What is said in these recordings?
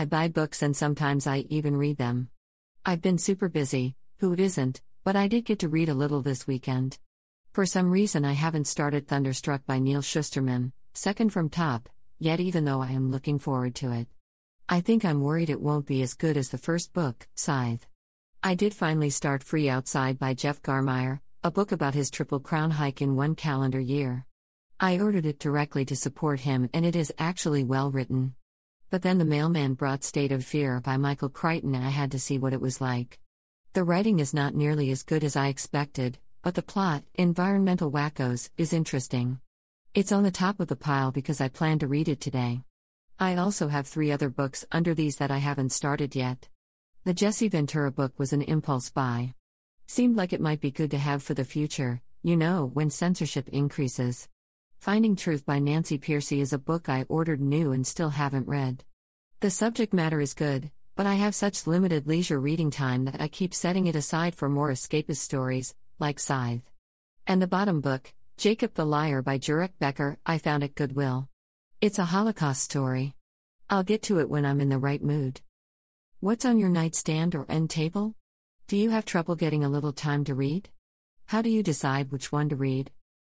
I buy books and sometimes I even read them. I've been super busy, who isn't, but I did get to read a little this weekend. For some reason, I haven't started Thunderstruck by Neal Shusterman, second from top, yet, even though I am looking forward to it. I think I'm worried it won't be as good as the first book, Scythe. I did finally start Free Outside by Jeff Garmire, a book about his Triple Crown hike in one calendar year. I ordered it directly to support him, and it is actually well written. But then the mailman brought State of Fear by Michael Crichton, and I had to see what it was like. The writing is not nearly as good as I expected, but the plot, Environmental Wackos, is interesting. It's on the top of the pile because I plan to read it today. I also have three other books under these that I haven't started yet. The Jesse Ventura book was an impulse buy. Seemed like it might be good to have for the future, you know, when censorship increases. Finding Truth by Nancy Pearcey is a book I ordered new and still haven't read. The subject matter is good, but I have such limited leisure reading time that I keep setting it aside for more escapist stories, like Scythe. And the bottom book, Jacob the Liar by Jurek Becker, I found at Goodwill. It's a Holocaust story. I'll get to it when I'm in the right mood. What's on your nightstand or end table? Do you have trouble getting a little time to read? How do you decide which one to read?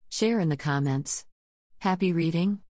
Share in the comments. Happy reading?